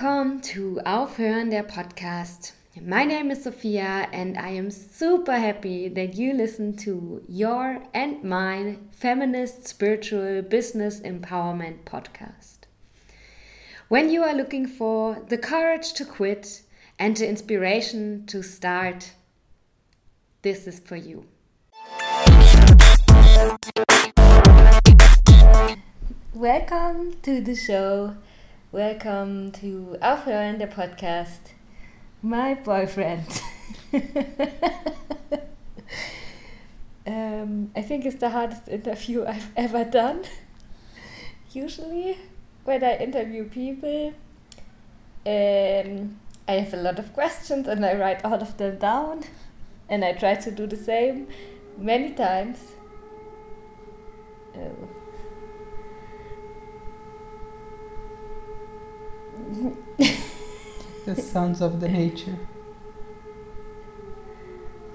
Welcome to Aufhören der Podcast. My name is Sophia, and I am super happy that you listen to your and mine feminist spiritual business empowerment podcast. When you are looking for the courage to quit and the inspiration to start, this is for you. Welcome to the show. Welcome to Aufhören der Podcast. My boyfriend. um, I think it's the hardest interview I've ever done. Usually, when I interview people, um, I have a lot of questions and I write all of them down, and I try to do the same many times. Oh. The sounds of the nature.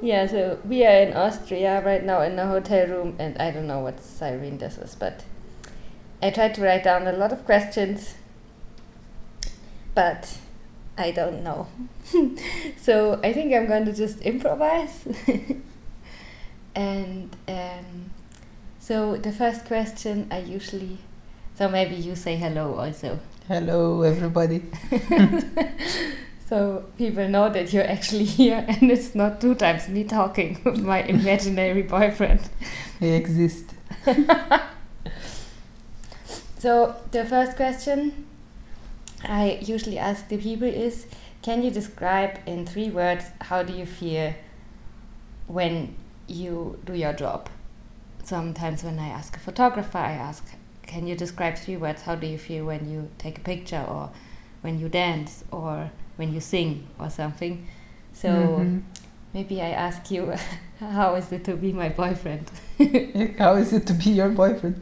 Yeah, so we are in Austria right now in a hotel room, and I don't know what siren this is, but I tried to write down a lot of questions, but I don't know. so I think I'm going to just improvise. and um, so the first question I usually, so maybe you say hello also. Hello, everybody. so people know that you're actually here and it's not two times me talking with my imaginary boyfriend. I exist. so, the first question I usually ask the people is Can you describe in three words how do you feel when you do your job? Sometimes, when I ask a photographer, I ask can you describe three words? How do you feel when you take a picture or when you dance or when you sing or something? So mm-hmm. maybe i ask you how is it to be my boyfriend? How is it to be your boyfriend?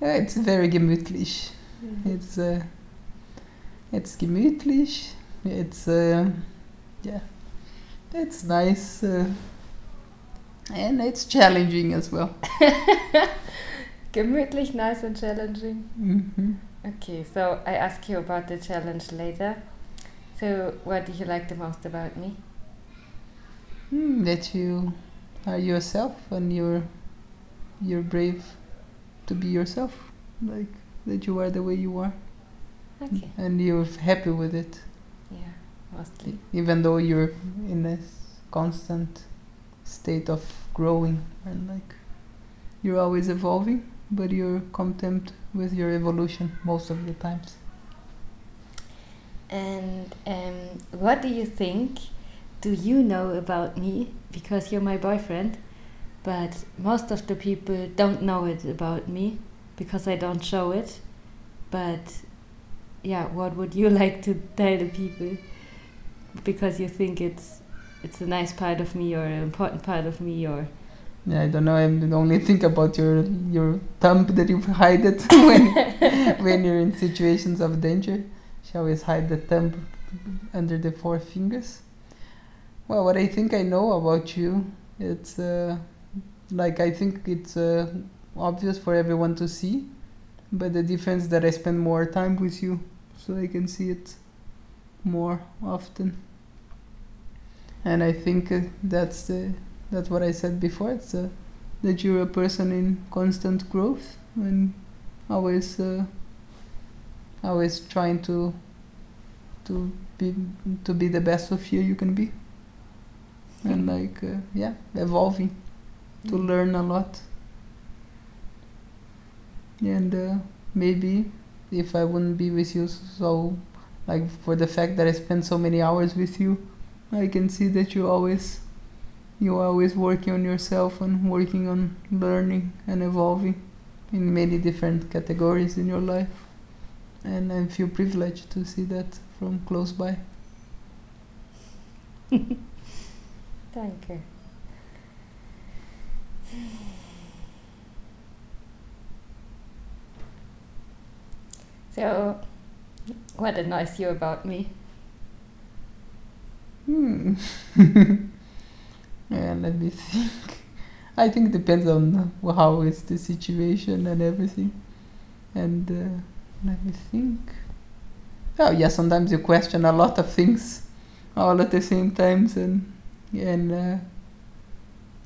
It's very gemütlich. Mm-hmm. it's uh, it's gemütlich. It's uh, yeah. It's nice uh, and it's challenging as well Gemütlich, nice and challenging. Mm -hmm. Okay, so I ask you about the challenge later. So, what do you like the most about me? Mm, that you are yourself and you're you're brave to be yourself, like that you are the way you are. Okay. And you're happy with it. Yeah, mostly. Even though you're in this constant state of growing and like you're always evolving but you're content with your evolution most of the times. And um, what do you think? Do you know about me because you're my boyfriend? But most of the people don't know it about me because I don't show it. But yeah, what would you like to tell the people? Because you think it's it's a nice part of me or an important part of me or yeah, I don't know. I only think about your your thumb that you hide it when when you're in situations of danger. She always hide the thumb under the four fingers. Well, what I think I know about you, it's uh, like I think it's uh, obvious for everyone to see, but the difference that I spend more time with you, so I can see it more often. And I think uh, that's the that's what I said before. It's uh, that you're a person in constant growth and always uh, always trying to to be to be the best of you you can be and like uh, yeah evolving to mm. learn a lot and uh, maybe if I wouldn't be with you so like for the fact that I spend so many hours with you I can see that you always you're always working on yourself and working on learning and evolving in many different categories in your life. And I feel privileged to see that from close by. Thank you. So, what annoys you about me? Hmm. Yeah, let me think. I think it depends on how is the situation and everything. And uh, let me think. oh yeah, sometimes you question a lot of things all at the same times, and and uh,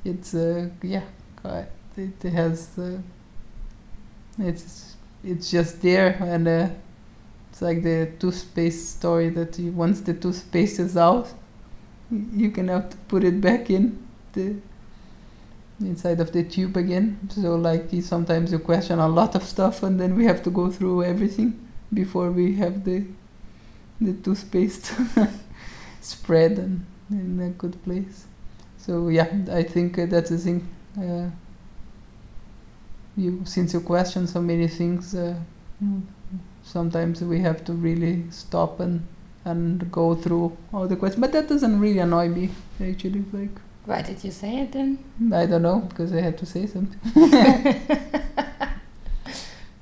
it's uh, yeah, it has uh, it's it's just there, and uh, it's like the toothpaste story that you, once the toothpaste is out, you can have to put it back in the inside of the tube again. So like sometimes you question a lot of stuff, and then we have to go through everything before we have the the toothpaste spread and in a good place. So yeah, I think that's the thing. Uh, you since you question so many things, uh, sometimes we have to really stop and and go through all the questions. But that doesn't really annoy me actually. Like Why did you say it then? I don't know because I had to say something.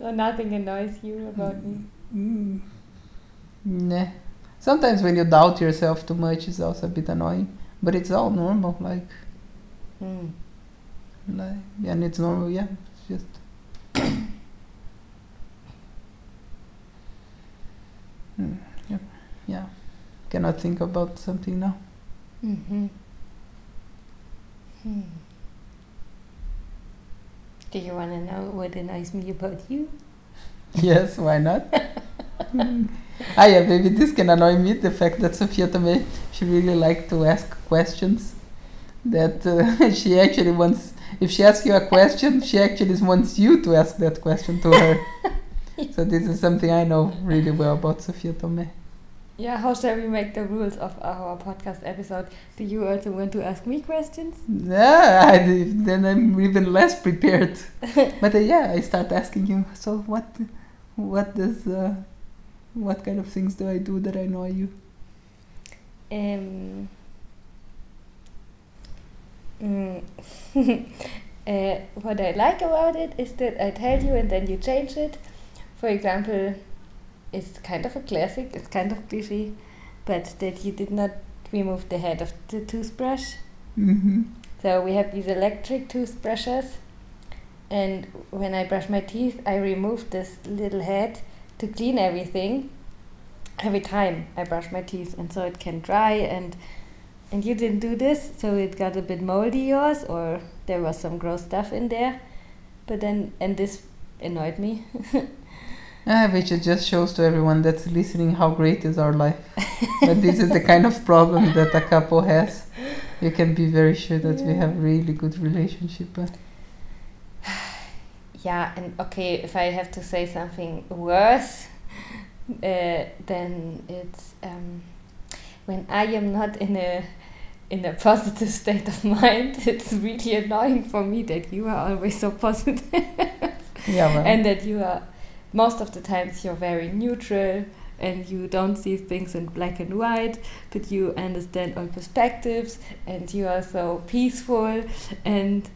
So nothing annoys you about me. Mm. Nah. Sometimes when you doubt yourself too much, it's also a bit annoying. But it's all normal, like, Hmm. like and it's normal. Yeah, it's just. Hmm. Cannot think about something now. Mm-hmm. Hmm. Do you want to know what annoys me about you? Yes, why not? Ah, yeah, maybe this can annoy me. The fact that Sophia Tomei, she really likes to ask questions. That uh, she actually wants, if she asks you a question, she actually wants you to ask that question to her. so this is something I know really well about Sophia Tomei. Yeah, how shall we make the rules of our podcast episode? Do you also want to ask me questions? Yeah, I, then I'm even less prepared. but uh, yeah, I start asking you. So what, what does, uh, what kind of things do I do that annoy you? Um, mm, uh, what I like about it is that I tell you and then you change it. For example, it's kind of a classic, it's kind of cliche, but that you did not remove the head of the toothbrush. Mm-hmm. So we have these electric toothbrushes, and when I brush my teeth, I remove this little head to clean everything every time I brush my teeth, and so it can dry. and And you didn't do this, so it got a bit moldy yours, or there was some gross stuff in there. But then, and this annoyed me. Ah, which it just shows to everyone that's listening how great is our life. but this is the kind of problem that a couple has. You can be very sure that we have really good relationship. But Yeah, and okay, if I have to say something worse, uh, then it's um, when I am not in a in a positive state of mind. It's really annoying for me that you are always so positive, Yeah, well, and that you are most of the times you're very neutral and you don't see things in black and white, but you understand all perspectives and you are so peaceful and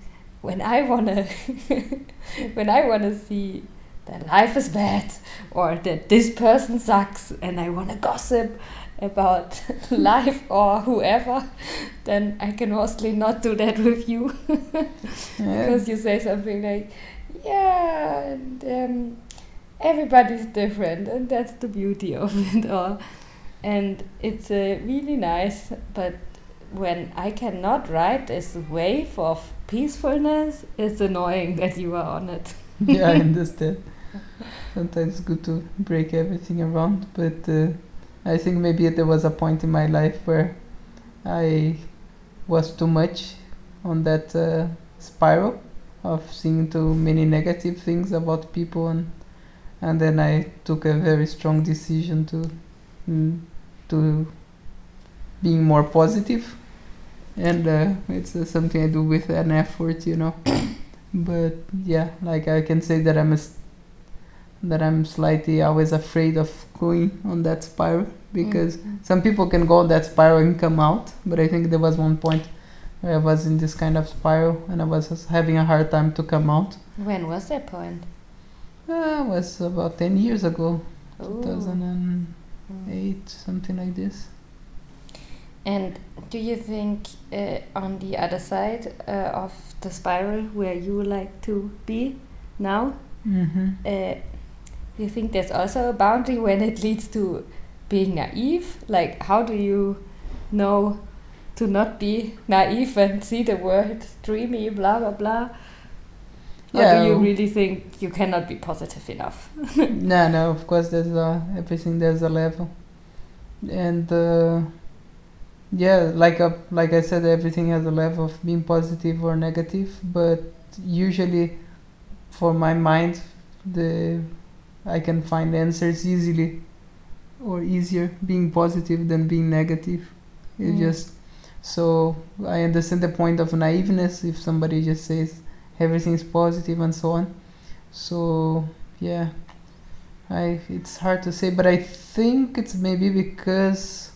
when I wanna when I wanna see that life is bad or that this person sucks and I wanna gossip about life or whoever, then I can mostly not do that with you yeah. because you say something like, "Yeah, and um, everybody's different, and that's the beauty of it all." And it's uh, really nice, but when I cannot ride this wave of peacefulness, it's annoying that you are on it. yeah, I understand. Sometimes it's good to break everything around, but uh, I think maybe there was a point in my life where I was too much on that uh, spiral of seeing too many negative things about people, and and then I took a very strong decision to mm, to being more positive, and uh, it's uh, something I do with an effort, you know. but yeah, like I can say that I'm a that I'm slightly always afraid of going on that spiral because Mm. some people can go on that spiral and come out, but I think there was one point where I was in this kind of spiral and I was having a hard time to come out. When was that point? Uh, it was about 10 years ago, Ooh. 2008, Mm. something like this. And do you think uh, on the other side uh, of the spiral where you like to be now, Mm-hmm. uh, you think there's also a boundary when it leads to being naive? Like, how do you know to not be naive and see the world dreamy, blah blah blah? Or do you really think you cannot be positive enough? no, no. Of course, there's a, everything. There's a level, and uh, yeah, like a, like I said, everything has a level of being positive or negative. But usually, for my mind, the I can find answers easily, or easier being positive than being negative. It Mm. just so I understand the point of naiveness if somebody just says everything is positive and so on. So yeah, I it's hard to say, but I think it's maybe because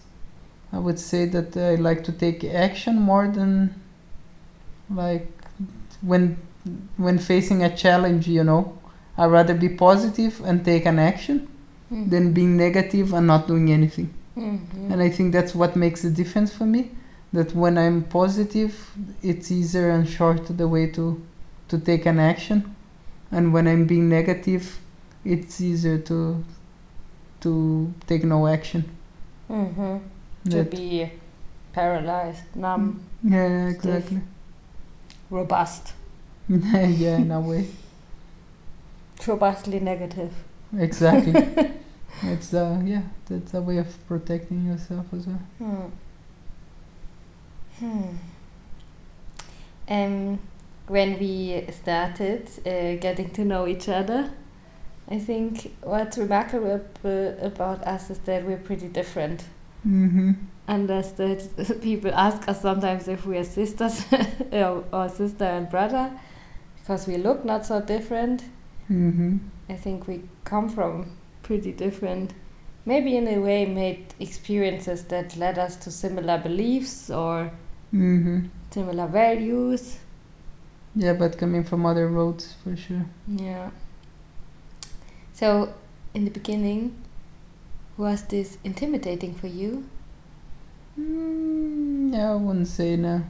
I would say that I like to take action more than like when when facing a challenge, you know. I rather be positive and take an action than being negative and not doing anything. Mhm. And I think that's what makes the difference for me. That when I'm positive, it's easier and shorter the way to to take an action, and when I'm being negative, it's easier to to take no action. Mhm. To be paralyzed, numb, yeah, stiff. exactly. robust, yeah, in a way, robustly negative. exactly. it's uh yeah, that's a way of protecting yourself as well. Hmm. Hmm. Um, when we started uh, getting to know each other, I think what's remarkable about us is that we're pretty different. Mm-hmm. Unless that people ask us sometimes if we are sisters or, or sister and brother, because we look not so different. Mm-hmm. I think we come from pretty different, maybe in a way, made experiences that led us to similar beliefs or Mm-hmm. similar values. Yeah, but coming from other roads for sure. Yeah. So, in the beginning, was this intimidating for you? Mm, yeah, I wouldn't say no.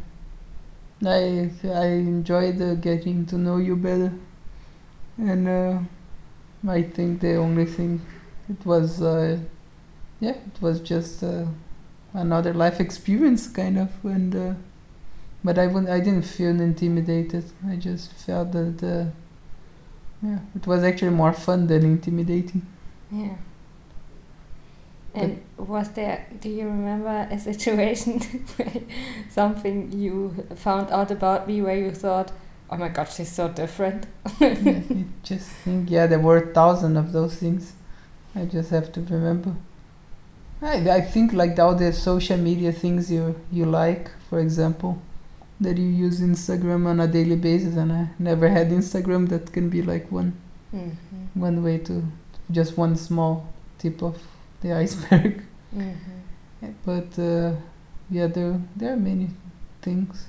I I enjoyed uh, getting to know you better, and uh, I think the only thing it was, uh, yeah, it was just uh, another life experience, kind of, and uh, but I wouldn't, I didn't feel intimidated. I just felt that, uh, yeah, it was actually more fun than intimidating. Yeah. And was there, do you remember a situation where something you found out about me where you thought, oh my god, she's so different? yeah, I just think yeah, there were a thousand of those things. I just have to remember. I I think like all the social media things you you like, for example, that you use Instagram on a daily basis, and I never had Instagram. That can be like one Mm-hmm. one way to just one small tip of the iceberg. Mm-hmm. but uh, yeah, there there are many things.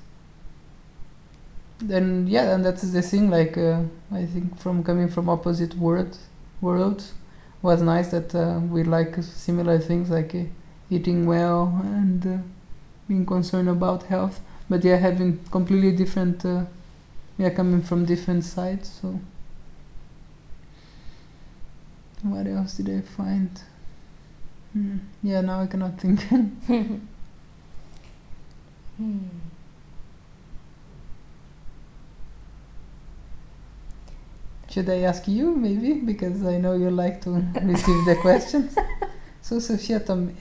Then yeah, and that's the thing. Like uh, I think from coming from opposite world worlds, was nice that uh, we like similar things like uh, eating well and uh, being concerned about health. But yeah, having completely different, uh, yeah, coming from different sides. So what else did I find? Hmm. Yeah, now I cannot think. hmm. Should I ask you maybe because I know you like to receive the questions. So Sofia, tell me,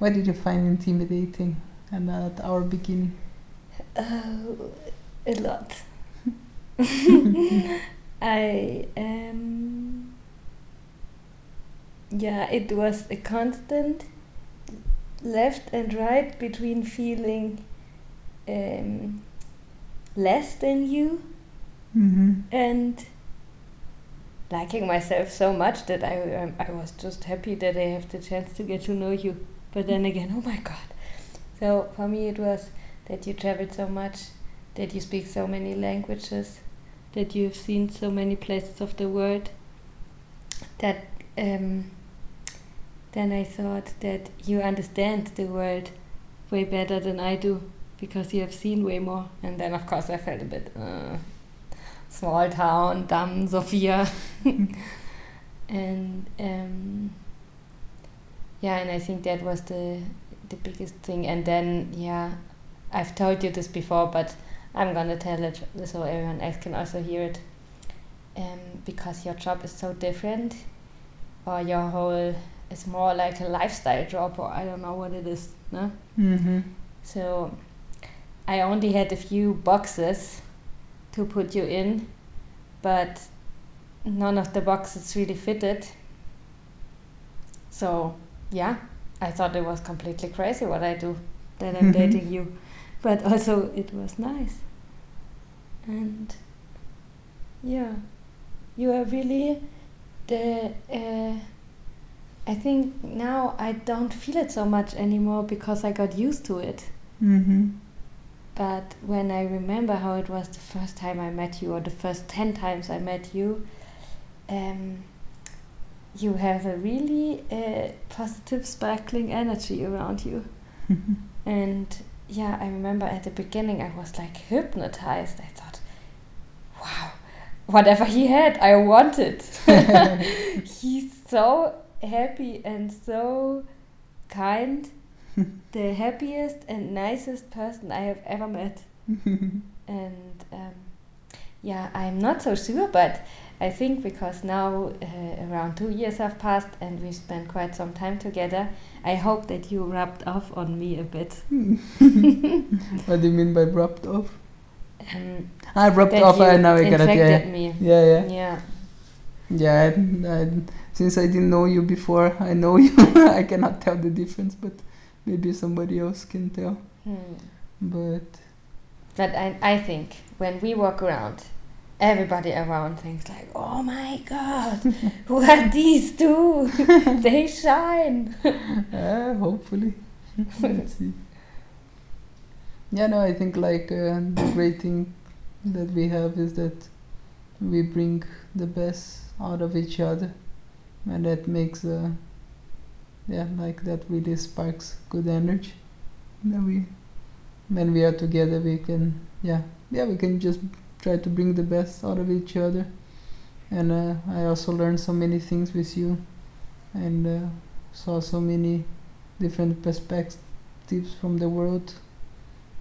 what did you find intimidating and at our beginning? Oh, a lot. I um yeah, it was a constant left and right between feeling um, less than you Mm-hmm. and liking myself so much that I um, I was just happy that I have the chance to get to know you. But then again, oh my god! So for me, it was that you traveled so much, that you speak so many languages, that you've seen so many places of the world. That um, then I thought that you understand the world way better than I do because you have seen way more. And then of course I felt a bit. Uh, small town, dumb Sofia. and um, yeah, and I think that was the the biggest thing. And then yeah, I've told you this before, but I'm gonna tell it so everyone else can also hear it. Um, because your job is so different, or your whole is more like a lifestyle job, or I don't know what it is. No. Mm-hmm. So I only had a few boxes to put you in, but none of the boxes really fitted. So yeah, I thought it was completely crazy what I do that I'm Mhm. dating you, but also it was nice. And yeah, you are really the. Uh, I think now I don't feel it so much anymore because I got used to it. Mm-hmm. But when I remember how it was the first time I met you, or the first 10 times I met you, um, you have a really uh, positive, sparkling energy around you. And yeah, I remember at the beginning I was like hypnotized. I thought, wow, whatever he had, I wanted. He's so happy and so kind. the happiest and nicest person I have ever met. And um, yeah, I'm not so sure, but I think because now uh, around two years have passed and we spent quite some time together, I hope that you rubbed off on me a bit. what do you mean by rubbed off? Um, I rubbed off. I now I get it. Yeah, me. yeah, yeah. Yeah. Yeah, I, I, since I didn't know you before, I know you. I cannot tell the difference, but maybe somebody else can tell. Hmm. But But I, I think when we walk around, everybody around thinks like, "Oh my God, who are these two? they shine." uh, hopefully, let's see. Yeah, no, I think like uh, the great thing that we have is that we bring the best out of each other, and that makes uh, yeah, like that really sparks good energy. That we when we are together, we can yeah, yeah, we can just try to bring the best out of each other. And uh, I also learned so many things with you, and uh, saw so many different perspectives from the world.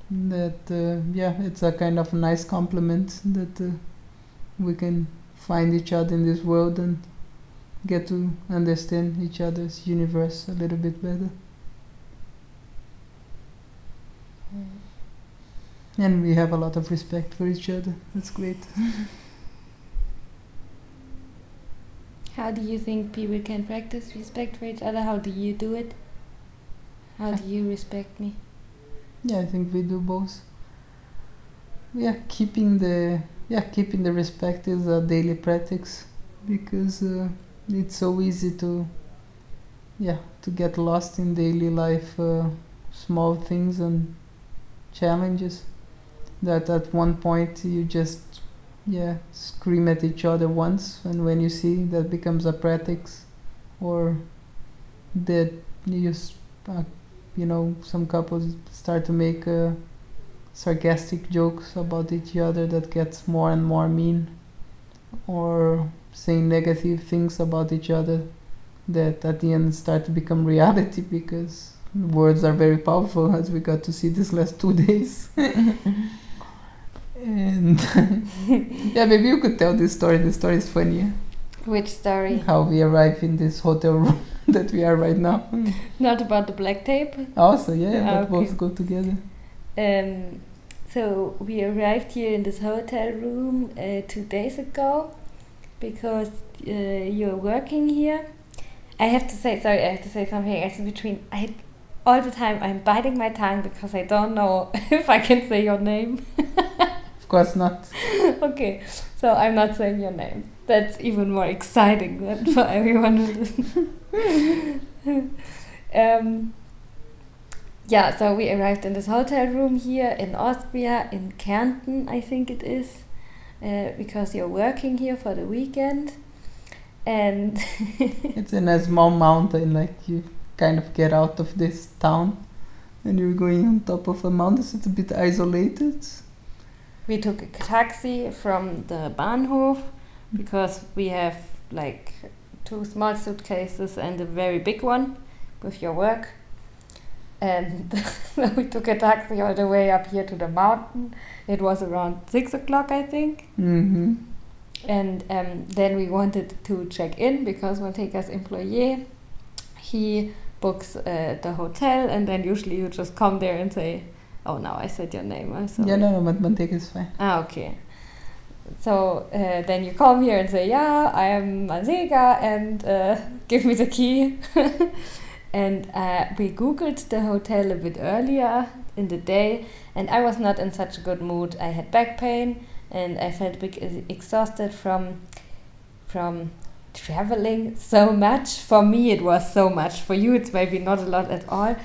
That uh, yeah, it's a kind of nice compliment that uh, we can find each other in this world and get to understand each other's universe a little bit better. And we have a lot of respect for each other. That's great. How do you think people can practice respect for each other? How do you do it? How do you respect me? Yeah, I think we do both. Yeah, keeping the yeah keeping the respect is a daily practice because uh, it's so easy to yeah to get lost in daily life uh, small things and challenges that at one point you just yeah scream at each other once and when you see that becomes a practice or that you s- uh, you know some couples start to make uh, sarcastic jokes about each other that gets more and more mean or saying negative things about each other that at the end start to become reality because words are very powerful as we got to see this last two days and yeah maybe you could tell this story the story is funny Which story? how we arrive in this hotel room that we are right now Not about the black tape. also yeah Ah, that okay. both go together Um, so we arrived here in this hotel room uh, two days ago because uh, you're working here. I have to say, sorry, I have to say something else in between. I all the time I'm biting my tongue because I don't know if I can say your name. Of course not okay, so I'm not saying your name. That's even more exciting than for everyone who listens. um, yeah, so we arrived in this hotel room here in Austria, in Kärnten, I think it is, uh, because you're working here for the weekend. And It's in a small mountain, like you kind of get out of this town and you're going on top of a mountain, so it's a bit isolated. We took a taxi from the Bahnhof because we have like two small suitcases and a very big one with your work. And we took a taxi all the way up here to the mountain. It was around six o'clock, I think. Mm-hmm. And um, then we wanted to check in because Manteca's employee, he books uh, the hotel, and then usually you just come there and say, "Oh, now I said your name." I'm sorry. Yeah, no, no, but Manteca is fine. Ah, okay. So uh, then you come here and say, "Yeah, I am Manteca, and uh, give me the key." and uh, we googled the hotel a bit earlier in the day, and I was not in such a good mood. I had back pain, and I felt bit ex- exhausted from from traveling so much. For me, it was so much. For you, it's maybe not a lot at all.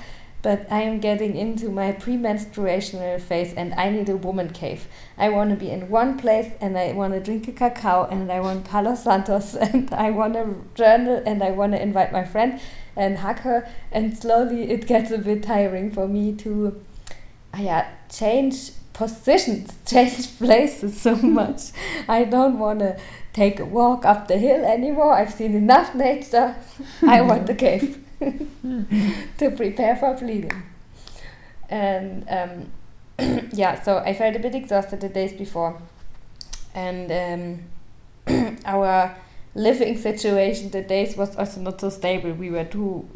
But I am getting into my premenstruational phase and I need a woman cave. I want to be in one place and I want to drink a cacao and I want Palo Santos and I want to journal and I want to invite my friend and hug her. And slowly it gets a bit tiring for me to uh, yeah, change positions, change places so much. I don't want to take a walk up the hill anymore. I've seen enough nature. I want the cave to prepare for bleeding. And um, yeah, so I felt a bit exhausted the days before. And um, our living situation the days was also not so stable. We were two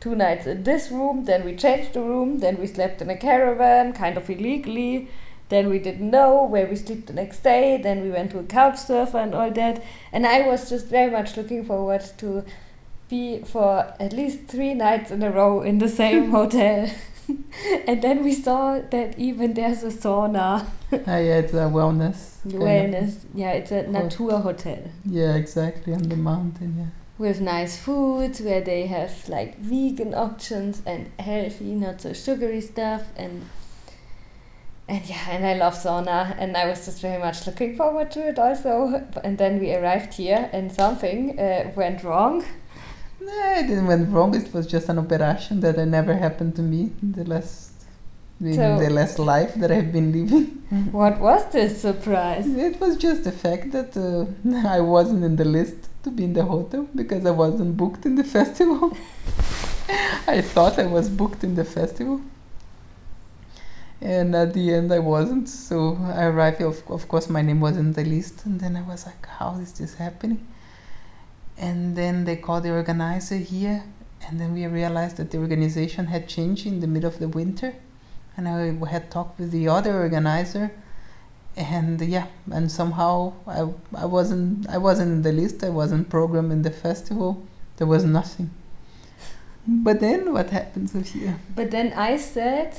two nights in this room, then we changed the room, then we slept in a caravan, kind of illegally. Then we didn't know where we sleep the next day. Then we went to a couch surfer and all that. And I was just very much looking forward to be for at least three nights in a row in the same hotel. and then we saw that even there's a sauna. Ah, yeah, it's a wellness. Wellness. Yeah, it's a natur hotel Yeah, exactly, on the mountain, yeah. with nice foods where they have like vegan options and healthy, not so sugary stuff and and yeah, and I love sauna and I was just very much looking forward to it also. And then we arrived here and something uh, went wrong. No, it didn't went wrong. It was just an operation that never happened to me in the last in So- the last life that I've been living. What was this surprise? It was just the fact that uh, I wasn't in the list to be in the hotel because I wasn't booked in the festival. I thought I was booked in the festival. And at the end, I wasn't. So I arrived, of, of course, my name wasn't in the list. And then I was like, how is this happening? And then they called the organizer here. And then we realized that the organization had changed in the middle of the winter. And I had talked with the other organizer and yeah and somehow I, I wasn't I wasn't in the list I wasn't programmed in the festival there was nothing but then what happens with you But then I said,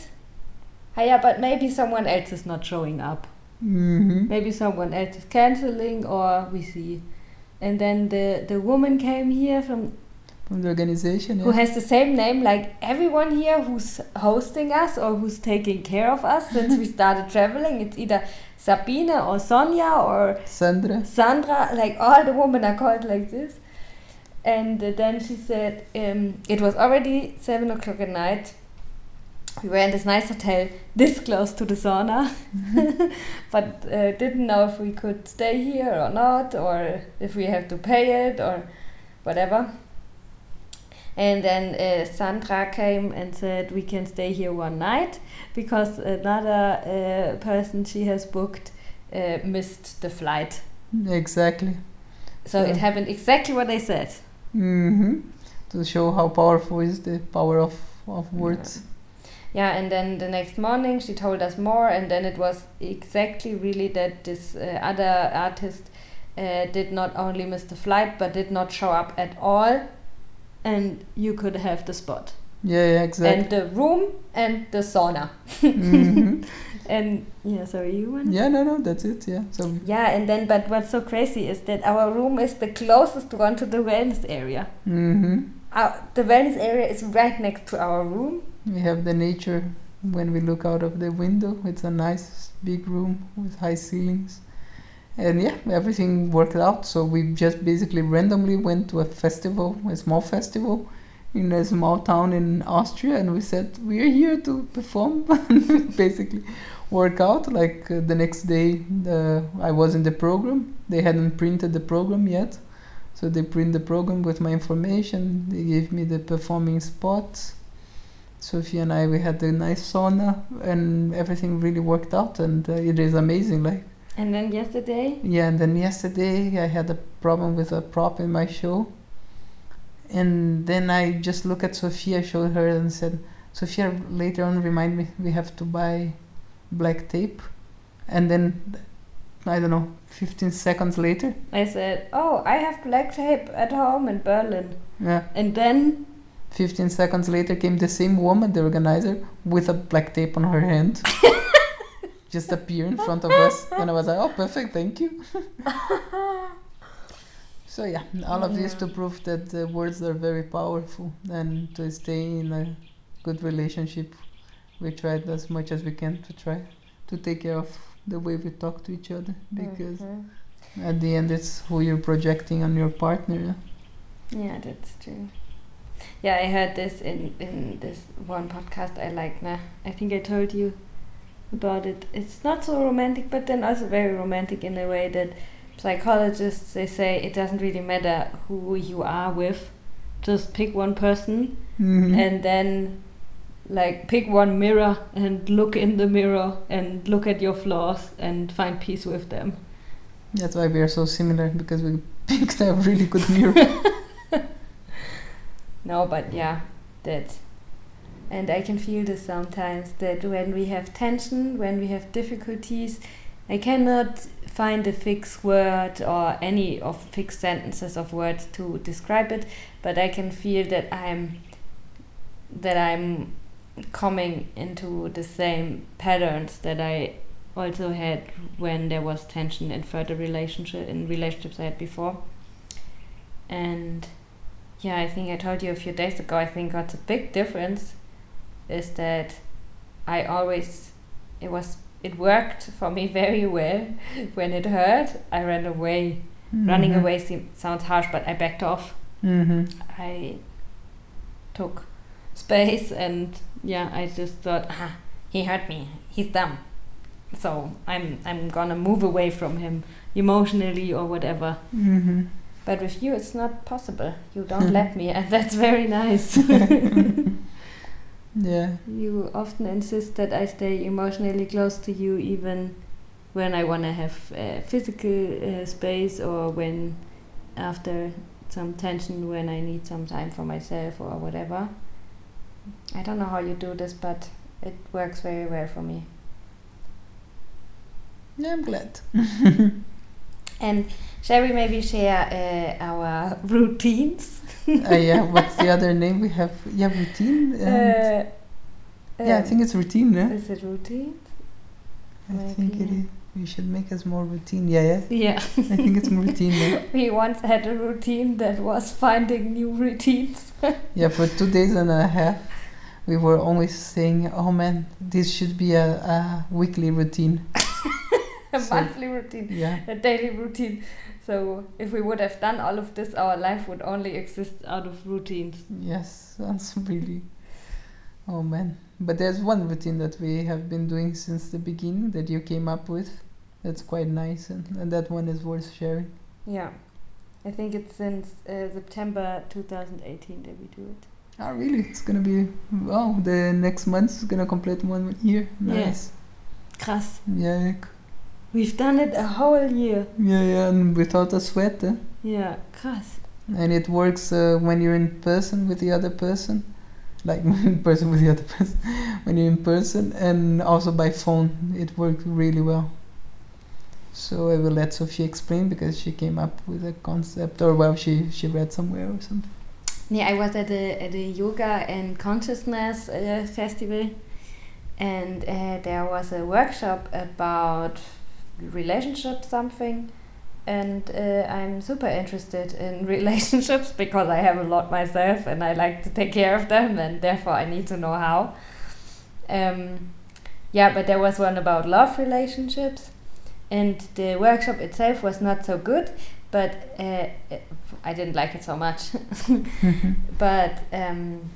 "Hey, yeah, but maybe someone else is not showing up. mm-hmm. Maybe someone else is canceling, or we see." And then the the woman came here from from the organization who has the same name like everyone here who's hosting us or who's taking care of us since we started traveling. It's either Sabine or sonia or Sandra Sandra, like all the women are called like this. And then she said um, it was already seven o'clock at night. We were in this nice hotel this close to the sauna, but uh, didn't know if we could stay here or not, or if we have to pay it or whatever. And then uh, Sandra came and said we can stay here one night because another uh, person she has booked uh, missed the flight. exactly So it happened exactly what they said. mm-hmm. to show how powerful is the power of, of words Yeah, and then the next morning she told us more, and then it was exactly really that this uh, other artist uh, did not only miss the flight but did not show up at all, and you could have the spot yeah, yeah exactly and the room and the sauna. mm-hmm. And yeah, sorry, you want? yeah no no that's it yeah so Yeah, and then but what's so crazy is that our room is the closest one to the wellness area. mm-hmm. The wellness area is right next to our room. we have the nature when we look out of the window. It's a nice big room with high ceilings. And yeah everything worked out. So we just basically randomly went to a festival a small festival in a small town in austria. And we said we're here to perform basically work out. Like uh, the next day the, i was in the program. They hadn't printed the program yet So they print the program with my information. They gave me the performing spots. Sophia and I we had a nice sauna and everything really worked out and uh, it is amazing like And then yesterday, yeah and then yesterday I had a problem with a prop in my show and then I just look at Sophia showed her and said Sophia later on remind me we have to buy black tape and then I don't know 15 seconds later I said, "Oh, I have black tape at home in Berlin." yeah And then 15 seconds later came the same woman, the organizer, with a black tape on her hand. Just appear in front of us. And I was like, oh, perfect, thank you. so, yeah, all of this to prove that the words are very powerful and to stay in a good relationship. We tried as much as we can to try to take care of the way we talk to each other because Mhm. at the end it's who you're projecting on your partner. yeah. Yeah, that's true. Yeah, I heard this in in this one podcast I like. Nah, I think I told you about it. It's not so romantic, but then also very romantic in a way that psychologists they say it doesn't really matter who you are with, just pick one person Mhm. and then like pick one mirror and look in the mirror and look at your flaws and find peace with them. That's why we are so similar because we picked a really good mirror. No, but yeah, that. And I can feel this sometimes that when we have tension, when we have difficulties, I cannot find a fixed word or any of fixed sentences of words to describe it, but I can feel that I'm that I'm coming into the same patterns that I also had when there was tension in further relationship in relationships I had before. And yeah, I think I told you a few days ago. I think what's a big difference is that I always it was it worked for me very well when it hurt. I ran away. Running Mhm. away seem, sounds harsh, but I backed off. Mhm. I took space and yeah, I just thought, ah, he hurt me. He's dumb. So I'm I'm gonna move away from him emotionally or whatever. Mhm. But with you, it's not possible. You don't let me, and that's very nice. Yeah. you often insist that I stay emotionally close to you, even when I want to have uh, physical uh, space or when after some tension, when I need some time for myself or whatever. I don't know how you do this, but it works very well for me. Yeah, I'm glad. And shall we maybe share uh, our routines? uh, yeah. What's the other name we have? Yeah, routine. And Uh, yeah, I think it's routine. Eh? Is it routine? I think it is. We should make us more routine. Yeah, yeah. Yeah. I think it's more routine. Yeah. We once had a routine that was finding new routines. yeah, for two days and a half, we were always saying, "Oh man, this should be a, a weekly routine." a So- monthly routine, Yeah. a daily routine. So if we would have done all of this, our life would only exist out of routines. Yes, that's really. Oh man. But there's one routine that we have been doing since the beginning that you came up with. That's quite nice, and, and that one is worth sharing. Yeah. I think it's since uh, September 2018 that we do it. Oh, really? It's gonna be. Oh, the next month is gonna complete one year. Yeah. Nice. Krass. Yeah, yeah, We've done it a whole year. yeah, yeah, and without a sweat. Eh? Yeah, krass. And it works uh, when you're in person with the other person, like in person with the other person, when you're in person, and also by phone. It worked really well. So I will let Sophie explain because she came up with a concept, or well, she she read somewhere or something. Yeah, I was at a at a yoga and consciousness uh, festival, and uh, there was a workshop about relationship something, and uh, I'm super interested in relationships because I have a lot myself and I like to take care of them, and therefore I need to know how. Um, yeah, but there was one about love relationships, and the workshop itself was not so good, but uh, I didn't like it so much. but um,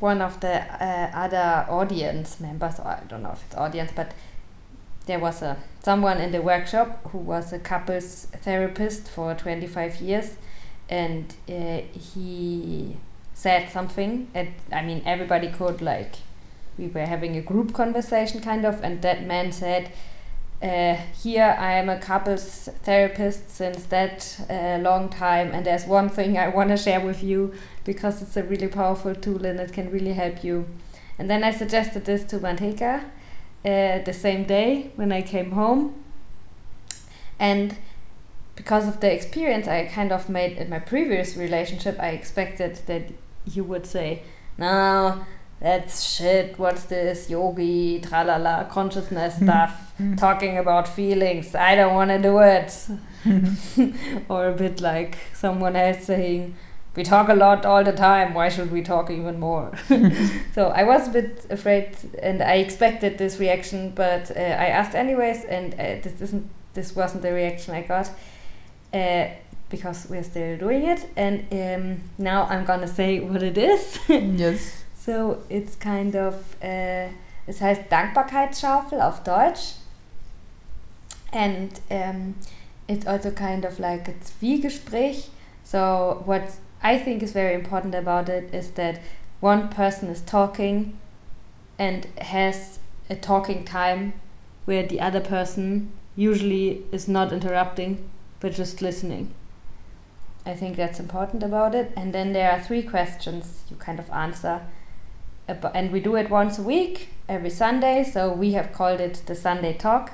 one of the uh, other audience members, or I don't know if it's audience, but there was a someone in the workshop who was a couples therapist for 25 years, and uh, he said something. And I mean, everybody could like we were having a group conversation kind of, and that man said. Uh, here I am a couples therapist since that uh, long time, and there's one thing I want to share with you because it's a really powerful tool and it can really help you. And then I suggested this to Manteca uh, the same day when I came home, and because of the experience I kind of made in my previous relationship, I expected that you would say, "No, that's shit. What's this yogi, tralala, consciousness stuff, talking about feelings? I don't want to do it." or a bit like someone else saying, "We talk a lot all the time. Why should we talk even more?" so I was a bit afraid, and I expected this reaction, but uh, I asked anyways, and uh, this isn't. This wasn't the reaction I got. Uh, because we're still doing it, and um, now I'm gonna say what it is. yes. So it's kind of, äh, es heißt Dankbarkeitsschaufel auf Deutsch. And um, it's also kind of like a Zwiegespräch. So what I think is very important about it is that one person is talking and has a talking time where the other person usually is not interrupting but just listening. I think that's important about it. And then there are three questions you kind of answer. And we do it once a week, every Sunday. So we have called it the Sunday Talk.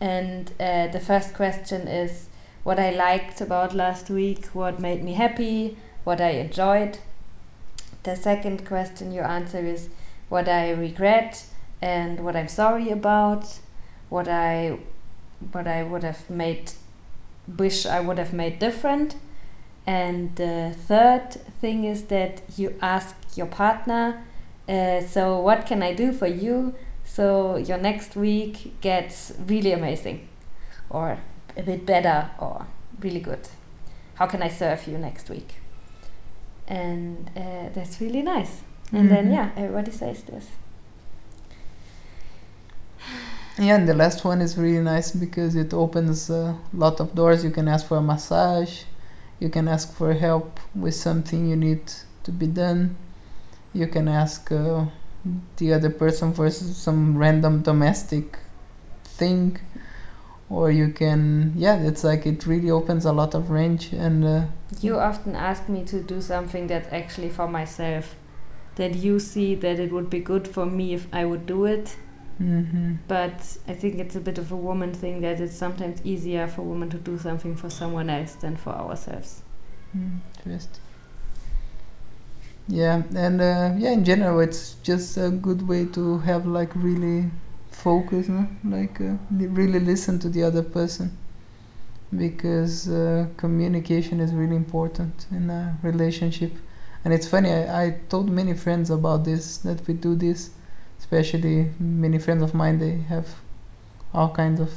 And uh, the first question is what I liked about last week, what made me happy, what I enjoyed. The second question you answer is what I regret and what I'm sorry about, what I what I would have made wish I would have made different. And the third thing is that you ask your partner, uh, so what can I do for you so your next week gets really amazing or a bit better or really good? How can I serve you next week? And uh, that's really nice. And then, Mhm. yeah, everybody says this. Yeah, and the last one is really nice because it opens a lot of doors. You can ask for a massage, you can ask for help with something you need to be done, you can ask uh, the other person for some random domestic thing, or you can, yeah, it's like it really opens a lot of range. And uh, You often ask me to do something that's actually for myself. That you see that it would be good for me if I would do it. mhm. But I think it's a bit of a woman thing that it's sometimes easier for women to do something for someone else than for ourselves. Mm, Interesting. Yeah, and uh, yeah, in general, it's just a good way to have like really focus, no? like uh, li- really listen to the other person, because uh, communication is really important in a relationship. And it's funny, I, I told many friends about this that we do this, especially many friends of mine. They have all kinds of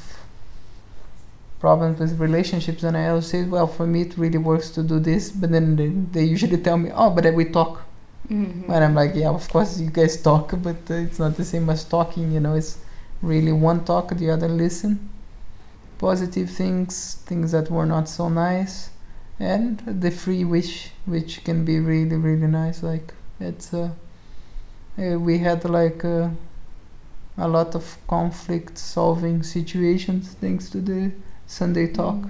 problems with relationships and I always say, well, for me it really works to do this, but then they, they usually tell me, oh, but then we talk. Mm-hmm. And I'm like, yeah, of course you guys talk, but uh, it's not the same as talking, you know, it's really one talk, the other listen. Positive things, things that were not so nice, and the free wish, which can be really, really nice. Like, it's, uh, uh, we had like uh, a lot of conflict solving situations thanks to the Sunday talk.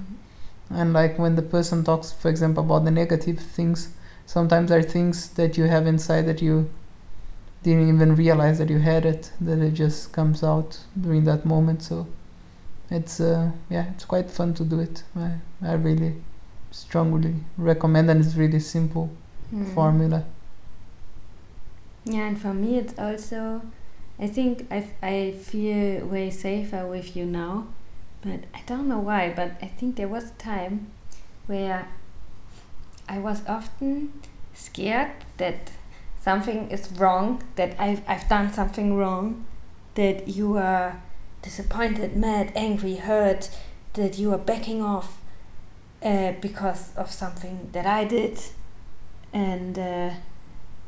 And like when the person talks for example about the negative things sometimes there are things that you have inside that you didn't even realize that you had it that it just comes out during that moment. So it's uh, yeah it's quite fun to do it. I, I really strongly recommend and it's really simple Mhm. formula. Yeah, and for me, it's also, I think I, I feel way safer with you now, but I don't know why, but I think there was a time where I was often scared that something is wrong, that I've, I've done something wrong, that you are disappointed, mad, angry, hurt, that you are backing off uh, because of something that I did, and uh,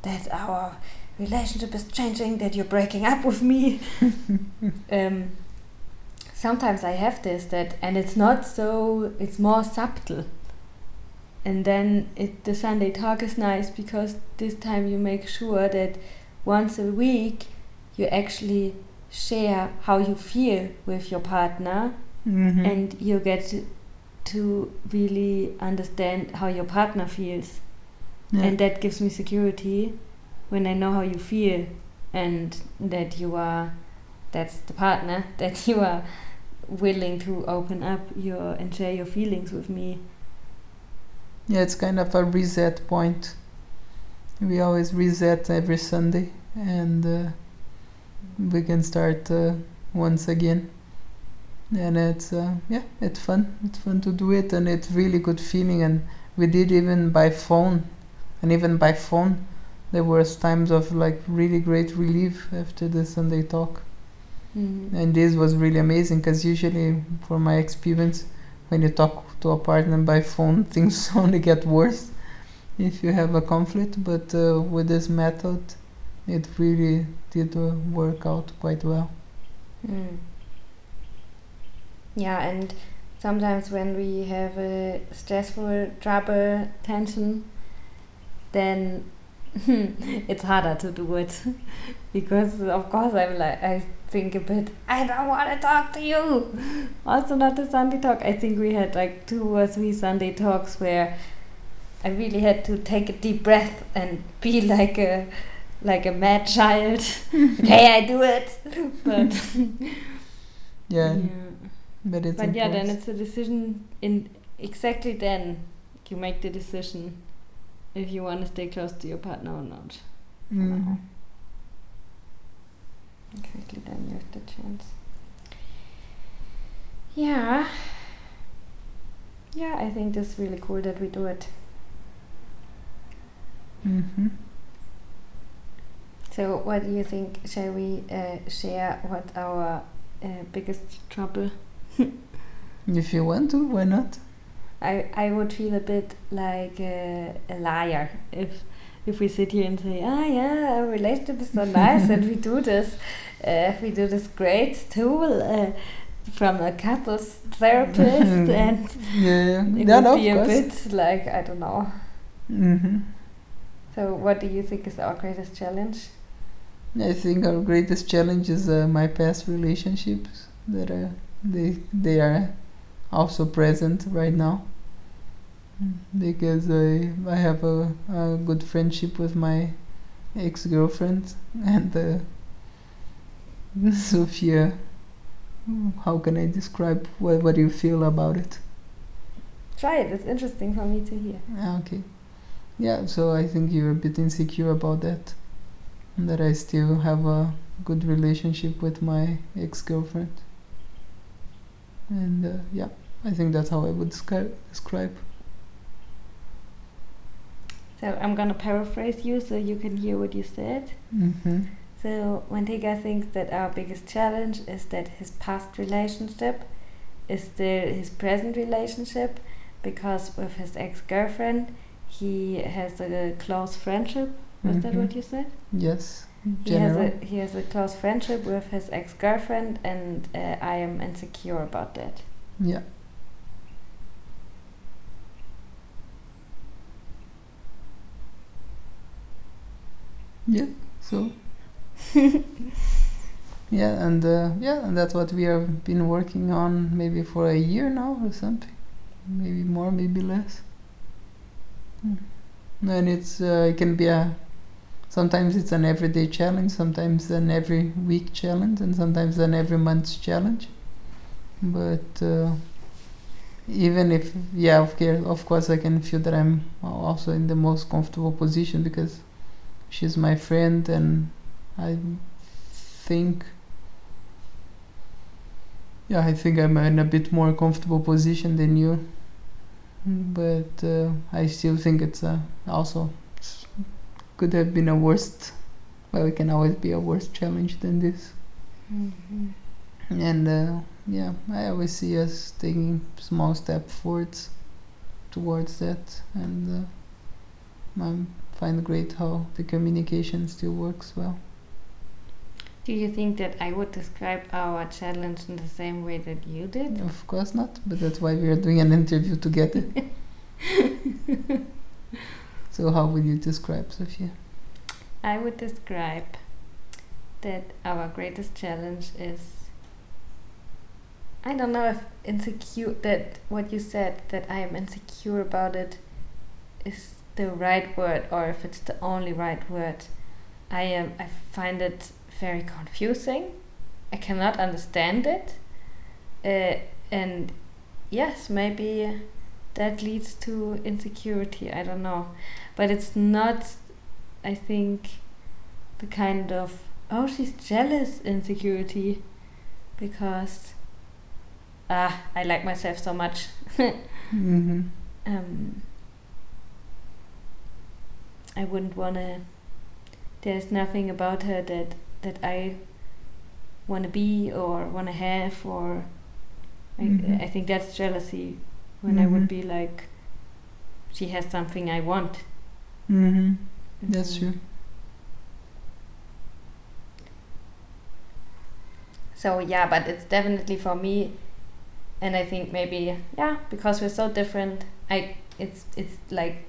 that our relationship is changing, that you're breaking up with me. um, sometimes I have this that, and it's not so. It's more subtle. and then it the Sunday talk is nice because this time you make sure that once a week you actually share how you feel with your partner Mhm. and you get to, to really understand how your partner feels yeah. and that gives me security when I know how you feel and that you are that's the partner that you are willing to open up your and share your feelings with me Yeah, it's kind of a reset point. We always reset every Sunday, and uh, we can start uh, once again. And it's uh, yeah, it's fun. It's fun to do it, and it's really good feeling. And we did even by phone, and even by phone, there was times of like really great relief after the Sunday talk. Mm. And this was really amazing because usually, for my experience, when you talk to a partner by phone, things only get worse if you have a conflict. But uh, with this method, it really did uh, work out quite well. Mm. Yeah, and sometimes when we have a stressful trouble, tension then it's harder to do it because of course I'm like I think a bit. I don't want to talk to you. Also not the Sunday talk. I think we had like two or three Sunday talks where I really had to take a deep breath and be like a like a mad child. Okay I do it? But Yeah, yeah. but it's But yeah, then it's a decision in exactly then you make the decision if you want to stay close to your partner or not. Mhm. Exactly then you have the chance. Yeah. Yeah, I think it's really cool that we do it. Mm-hmm. So, what do you think? Shall we uh, share what our uh, biggest trouble? If you want to, why not? I I would feel a bit like a, a liar if if we sit here and say, ah yeah, our relationship is so nice and we do this, uh, we do this great tool uh, from a couples therapist and Yeah, yeah, it yeah would no, be a bit like I don't know. Mhm. So, what do you think is our greatest challenge? I think our greatest challenge is uh, my past relationships that uh, they they are also present right now because I I have a, a good friendship with my ex girlfriend and uh, Sophia. How can I describe what what you feel about it? Try it. It's interesting for me to hear. Ah, Okay. Yeah, so I think you're a bit insecure about that. That I still have a good relationship with my ex girlfriend. And uh, yeah, I think that's how I would describe. So I'm gonna paraphrase you so you can hear what you said. Mm-hmm. So Manteca thinks that our biggest challenge is that his past relationship is still his present relationship because with his ex-girlfriend he has a close friendship. Was that Mhm. what you said? Yes. He has a he has a close friendship with his ex-girlfriend and uh, I am insecure about that. Yeah. Yeah. So. yeah, and uh, yeah, and that's what we have been working on maybe for a year now or something, maybe more, maybe less. Mm. And it's uh, it can be a sometimes it's an everyday challenge, sometimes an every week challenge, and sometimes an every month challenge. But uh, even if yeah, of course, of course, I can feel that I'm also in the most comfortable position because she's my friend, and I think yeah, I think I'm in a bit more comfortable position than you. But uh, I still think it's uh, also could have been a worst. Well, it can always be a worse challenge than this. And uh, yeah, I always see us taking small step forwards towards that, and uh, I find great how the communication still works well. Do you think that I would describe our challenge in the same way that you did? Of course not, but that's why we are doing an interview together. so how would you describe Sophia? I would describe that our greatest challenge is I don't know if insecure that what you said that I am insecure about it is the right word or if it's the only right word. I am I find it very confusing. I cannot understand it. Uh, and yes, maybe that leads to insecurity. I don't know. But it's not, I think, the kind of, oh, she's jealous insecurity because ah, I like myself so much. Mm-hmm. um, I wouldn't wanna. There's nothing about her that that I wanna be or wanna have, or I, Mhm. I think that's jealousy. When I would Mhm. be like, she has something I want. Mm-hmm. That's true. So yeah, but it's definitely for me, and I think maybe yeah because we're so different. I it's it's like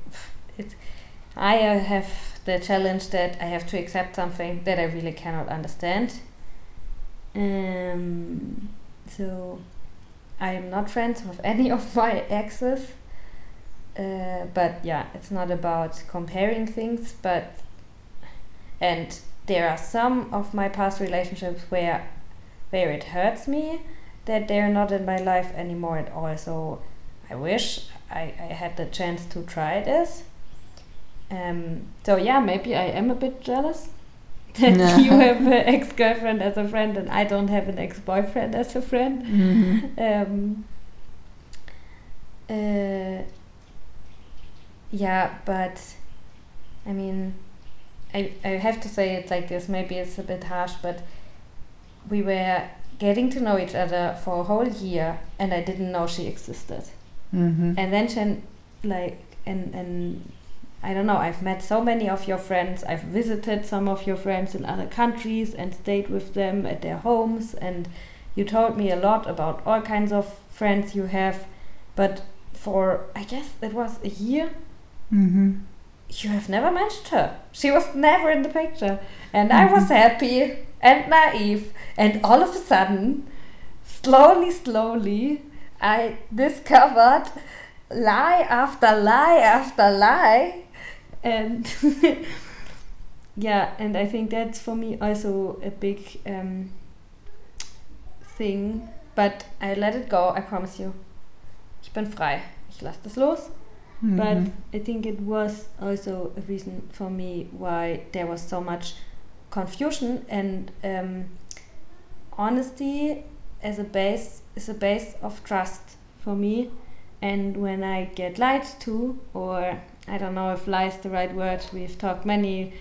it's I uh, have the challenge that I have to accept something that I really cannot understand. Um, So I am not friends with any of my exes. Uh, but yeah, it's not about comparing things, but and there are some of my past relationships where where it hurts me that they're not in my life anymore at all. So I wish I, I had the chance to try this. Um, so yeah, maybe I am a bit jealous that you have an ex girlfriend as a friend and I don't have an ex boyfriend as a friend. Mm-hmm. Um, uh, yeah, but I mean, I I have to say it like this. Maybe it's a bit harsh, but we were getting to know each other for a whole year, and I didn't know she existed. Mm-hmm. And then she, like, and and I don't know. I've met so many of your friends. I've visited some of your friends in other countries and stayed with them at their homes. And you told me a lot about all kinds of friends you have. But for I guess it was a year, Mm-hmm. you have never mentioned her. She was never in the picture. And I was happy and naive. And all of a sudden, slowly, slowly, I discovered lie after lie after lie. And yeah, and I think that's for me also a big um, thing. But I let it go, I promise you. Ich bin frei. Ich lasse das los. But Mhm. I think it was also a reason for me why there was so much confusion and um, honesty as a base is a base of trust for me. And when I get lied to, or I don't know if lie is the right word, we've talked many,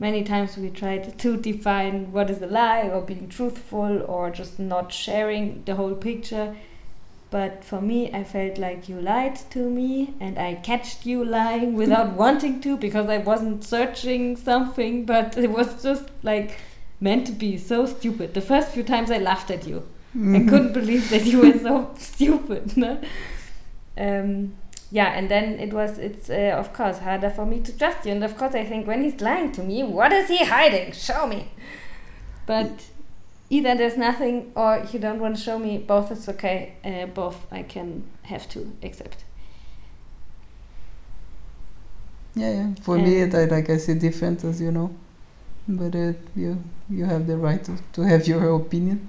many times. We tried to define what is a lie, or being truthful, or just not sharing the whole picture. But for me, I felt like you lied to me, and I catched you lying without wanting to because I wasn't searching something, but it was just like meant to be so stupid. The first few times I laughed at you. I Mhm. couldn't believe that you were so stupid. No? Um, yeah, and then it was, it's uh, of course harder for me to trust you. And of course, I think when he's lying to me, what is he hiding? Show me. But either there's nothing or you don't want to show me, both is okay. Uh, both I can have to accept. Yeah, yeah. For me, it, I like I see different as you know, but uh, you you have the right to, to have your opinion.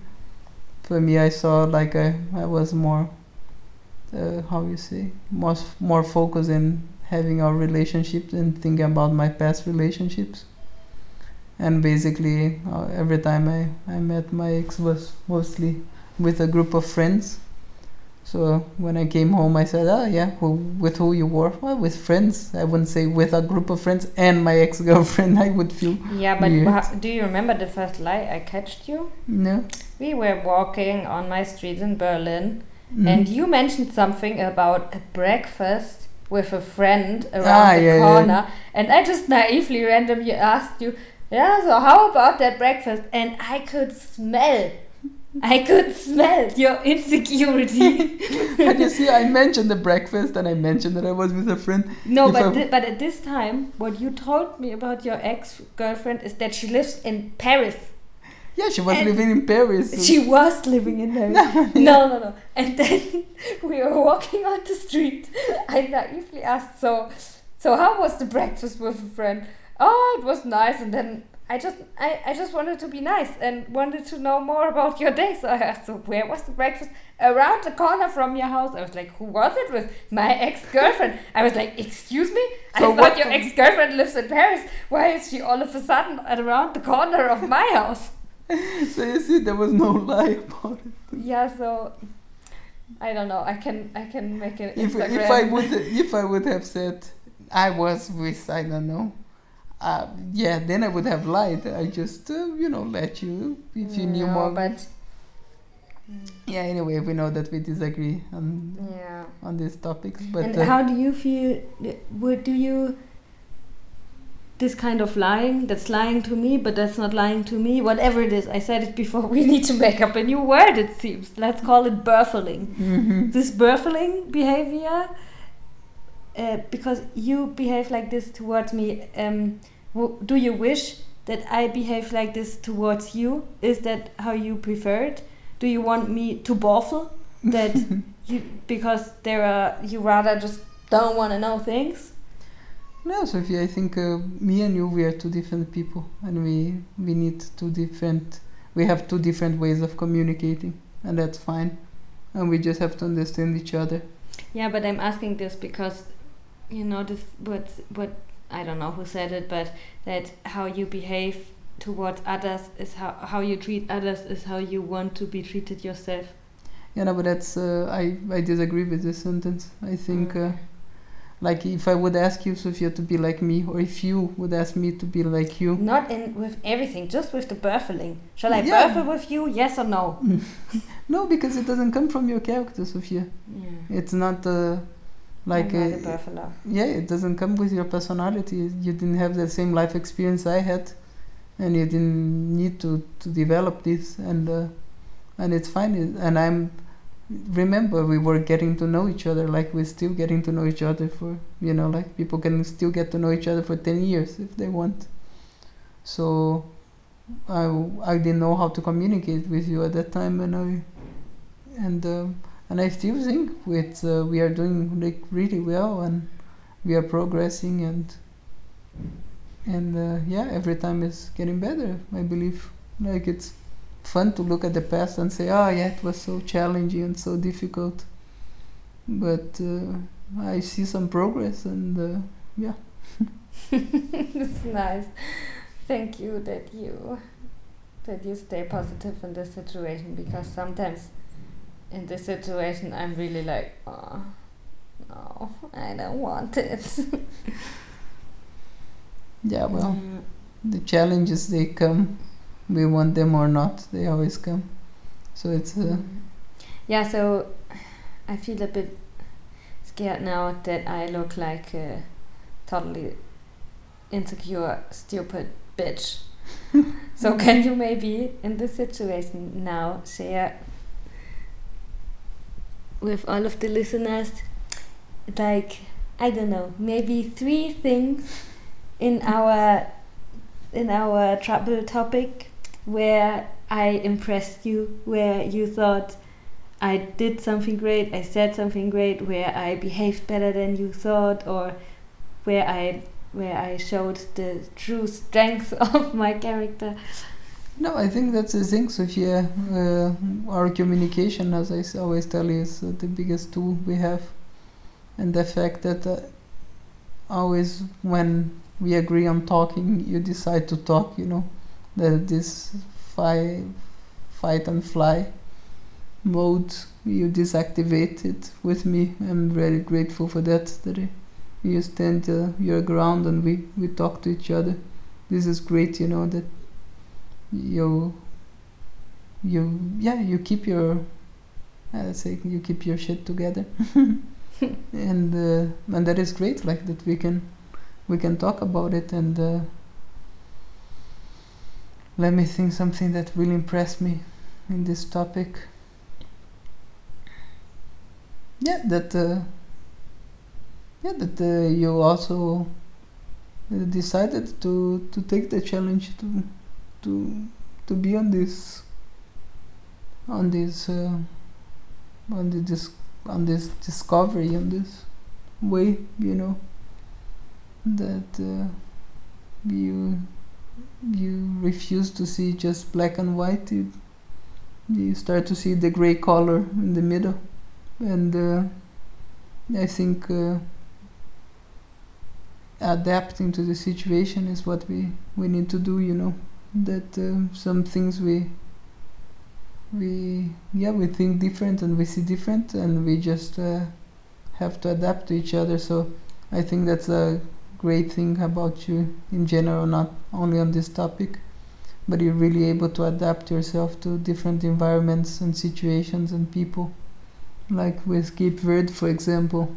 For me, I saw like I I was more, uh, how you say, more more focused in having our relationships and thinking about my past relationships. And basically, uh, every time I I met my ex was mostly with a group of friends. So when I came home, I said, "Ah, yeah, who, with who you were? Well, with friends. I wouldn't say with a group of friends and my ex-girlfriend. I would feel Yeah, but Weird. do you remember the first lie I catched you? no. We were walking on my street in Berlin, Mhm. and you mentioned something about a breakfast with a friend around Ah, the yeah, yeah. corner, and I just naively randomly asked you, "Yeah, so how about that breakfast?" And I could smell I could smell your insecurity. and you see, I mentioned the breakfast and I mentioned that I was with a friend. no, If but thi- but at this time, what you told me about your ex girlfriend is that she lives in Paris. Yeah, she was And living in Paris. She was living in Paris. no, no, no. And then we were walking on the street. I naively asked, "So, so how was the breakfast with a friend?" Oh, it was nice. And then I just, I, I just wanted to be nice and wanted to know more about your day. So I asked, "So where was the breakfast?" Around the corner from your house. I was like, "Who was it with?" My ex-girlfriend. I was like, "Excuse me." I So thought what- your ex-girlfriend lives in Paris. Why is she all of a sudden at around the corner of my house? so you see, there was no lie about it. Yeah, so I don't know. I can I can make an If, Instagram. if I would if I would have said I was with I don't know, uh, yeah, then I would have lied. I just uh, you know let you if you knew No, more. but yeah, anyway, we know that we disagree on yeah. on these topics, but and uh, how do you feel? Would do you this kind of lying? That's lying to me, but that's not lying to me. Whatever it is, I said it before. We need to make up a new word. It seems. Let's call it burfling. mhm. This burfling behavior. Uh, because you behave like this towards me, um, w- do you wish that I behave like this towards you? Is that how you prefer it? Do you want me to baffle that you because there are you rather just don't want to know things? No, Sophia, I think uh, me and you we are two different people, and we we need two different. We have two different ways of communicating, and that's fine. And we just have to understand each other. Yeah, but I'm asking this because you know this what what I don't know who said it, but that how you behave towards others is how how you treat others is how you want to be treated yourself. Yeah, no, but that's uh, I I disagree with this sentence. I think uh, like if I would ask you, Sophia, to be like me, or if you would ask me to be like you, Not in with everything, just with the burfling. Shall I Yeah. burfle with you? Yes or no? no, because it doesn't come from your character, Sophia. Yeah. It's not uh, like I'm not a burfler. yeah, it doesn't come with your personality. You didn't have the same life experience I had, and you didn't need to to develop this, and uh, and it's fine. And I'm remember we were getting to know each other, like we're still getting to know each other for you know, like people can still get to know each other for ten years if they want. So I I didn't know how to communicate with you at that time, and I and. Um, and I still think with uh, we are doing like really well and we are progressing and and uh, yeah every time is getting better I believe like it's fun to look at the past and say oh yeah it was so challenging and so difficult but uh, I see some progress and uh, yeah it's nice. Thank you that you that you stay positive in this situation because sometimes in this situation I'm really like, oh no, I don't want it. yeah well Mm. the challenges they come we want them or not they always come so it's uh, Yeah, so I feel a bit scared now that I look like a totally insecure, stupid bitch. so can you maybe in this situation now share with all of the listeners like I don't know, maybe three things in our in our trouble topic where I impressed you, where you thought I did something great, I said something great, where I behaved better than you thought, or where I where I showed the true strength of my character. No, I think that's the thing, Sophia. Uh, our communication, as I always tell you, is uh, the biggest tool we have. And the fact that uh, always when we agree on talking, you decide to talk, you know, that this fight, fight and fly mode, you deactivate it with me. I'm very grateful for that, that you stand uh, your ground and we, we talk to each other. This is great, you know, that you you yeah you keep your let's say you keep your shit together and uh, and that is great like that we can we can talk about it and uh, let me think something that will impress me in this topic. Yeah, that uh, yeah that uh, you also uh, decided to to take the challenge to to to be on this on this uh, on the dis- on this discovery on this way you know that uh, you you refuse to see just black and white you, you start to see the gray color in the middle. And uh, i think uh, adapting to the situation is what we we need to do you know. That uh, some things we we yeah we think different and we see different and we just uh, have to adapt to each other. So i think that's a great thing about you in general not only on this topic but you're really able to adapt yourself to different environments and situations and people. Like with cape verde for example.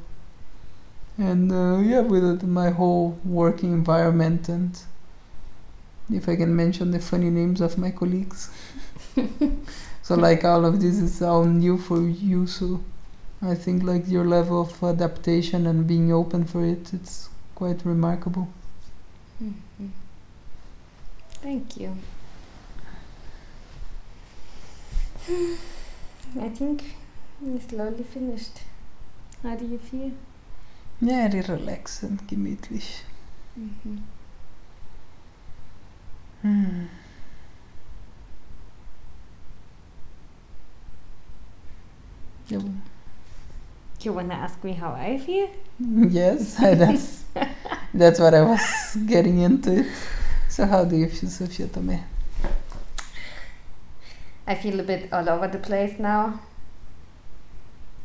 And uh, yeah with my whole working environment and if i can mention the funny names of my colleagues. So like all of this is all new for you so i think like your level of adaptation and being open for it it's quite remarkable Mhm. Thank you. I think we slowly finished. How do you feel? yeah very relaxed and gemütlich Mhm. Hmm. Yeah, You wanna ask me how I feel? yes that's that's what i was getting into it so how do you feel Sofia Tomé? I feel a bit all over the place now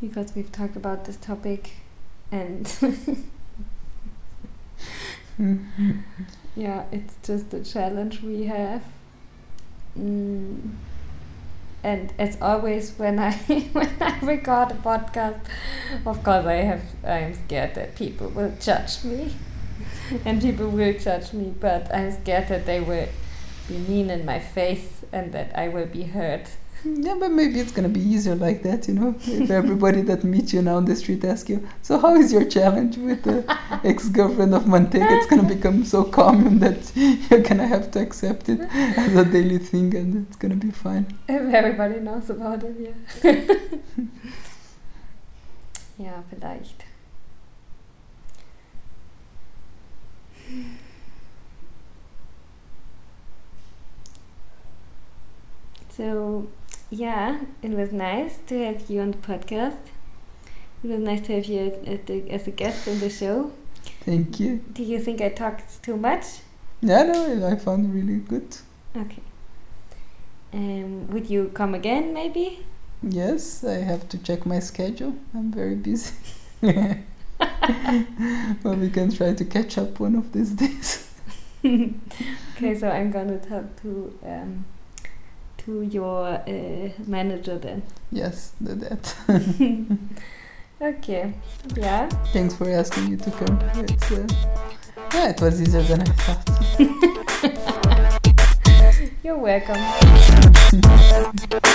because we've talked about this topic and yeah, it's just a challenge we have. Mm. And as always, when I when I record a podcast, of course I have I'm scared that people will judge me, and people will judge me. But I'm scared that they will be mean in my face and that I will be hurt. Yeah, but maybe it's gonna be easier like that, you know. If everybody that meets you now on the street asks you, "So how is your challenge with the ex-girlfriend of Manteca?" It's gonna become so common that you're gonna have to accept it as a daily thing, and it's gonna be fine. If everybody knows about it, yeah. ja, vielleicht. So, yeah, it was nice to have you on the podcast. It was nice to have you as, as, the, as a guest on the show. Thank you. Do you think I talked too much? Yeah, no, I found it really good. Okay. Um, would you come again, maybe? Yes, I have to check my schedule. I'm very busy. but we can try to catch up one of these days. okay, so I'm gonna talk to um, to your uh, manager then. Yes, do that. Okay. Yeah. Thanks for asking me to come. It's, uh, yeah, it was easier than I thought. You're welcome.